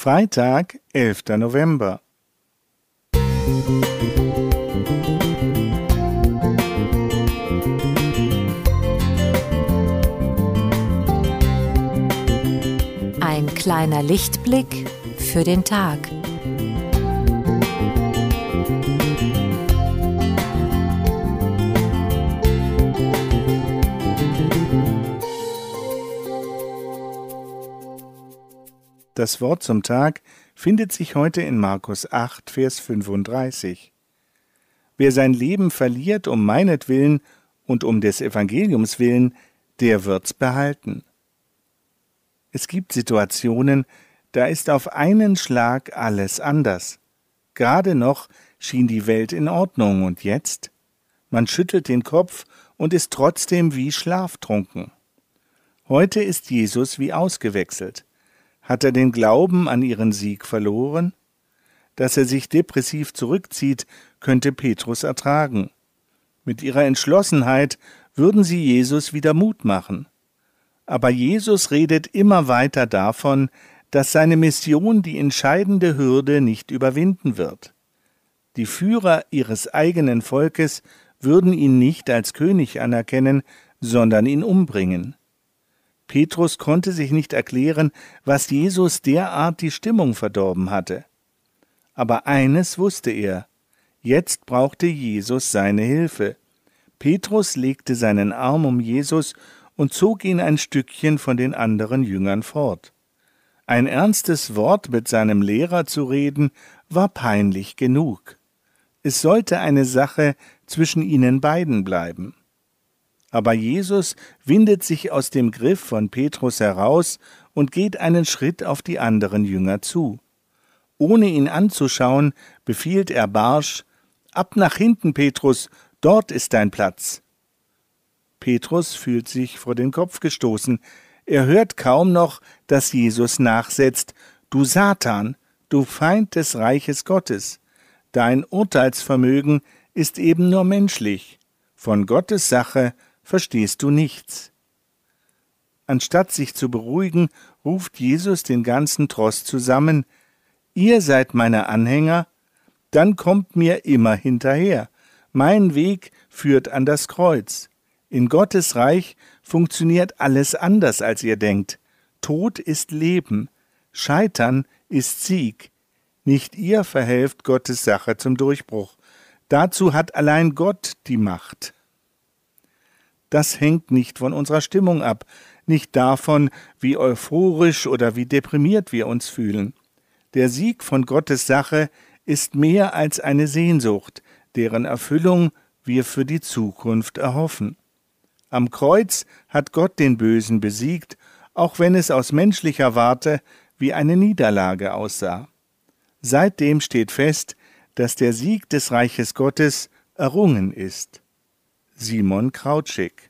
Freitag, 11. November. Ein kleiner Lichtblick für den Tag. Das Wort zum Tag findet sich heute in Markus 8, Vers 35. Wer sein Leben verliert um meinetwillen und um des Evangeliums willen, der wird's behalten. Es gibt Situationen, da ist auf einen Schlag alles anders. Gerade noch schien die Welt in Ordnung und jetzt? Man schüttelt den Kopf und ist trotzdem wie schlaftrunken. Heute ist Jesus wie ausgewechselt. Hat er den Glauben an ihren Sieg verloren? Dass er sich depressiv zurückzieht, könnte Petrus ertragen. Mit ihrer Entschlossenheit würden sie Jesus wieder Mut machen. Aber Jesus redet immer weiter davon, dass seine Mission die entscheidende Hürde nicht überwinden wird. Die Führer ihres eigenen Volkes würden ihn nicht als König anerkennen, sondern ihn umbringen. Petrus konnte sich nicht erklären, was Jesus derart die Stimmung verdorben hatte. Aber eines wusste er, jetzt brauchte Jesus seine Hilfe. Petrus legte seinen Arm um Jesus und zog ihn ein Stückchen von den anderen Jüngern fort. Ein ernstes Wort mit seinem Lehrer zu reden, war peinlich genug. Es sollte eine Sache zwischen ihnen beiden bleiben. Aber Jesus windet sich aus dem Griff von Petrus heraus und geht einen Schritt auf die anderen Jünger zu. Ohne ihn anzuschauen, befiehlt er barsch Ab nach hinten, Petrus, dort ist dein Platz. Petrus fühlt sich vor den Kopf gestoßen. Er hört kaum noch, dass Jesus nachsetzt Du Satan, du Feind des Reiches Gottes. Dein Urteilsvermögen ist eben nur menschlich. Von Gottes Sache verstehst du nichts. Anstatt sich zu beruhigen, ruft Jesus den ganzen Tross zusammen Ihr seid meine Anhänger, dann kommt mir immer hinterher. Mein Weg führt an das Kreuz. In Gottes Reich funktioniert alles anders, als ihr denkt. Tod ist Leben, Scheitern ist Sieg. Nicht ihr verhelft Gottes Sache zum Durchbruch. Dazu hat allein Gott die Macht. Das hängt nicht von unserer Stimmung ab, nicht davon, wie euphorisch oder wie deprimiert wir uns fühlen. Der Sieg von Gottes Sache ist mehr als eine Sehnsucht, deren Erfüllung wir für die Zukunft erhoffen. Am Kreuz hat Gott den Bösen besiegt, auch wenn es aus menschlicher Warte wie eine Niederlage aussah. Seitdem steht fest, dass der Sieg des Reiches Gottes errungen ist. Simon Krautschik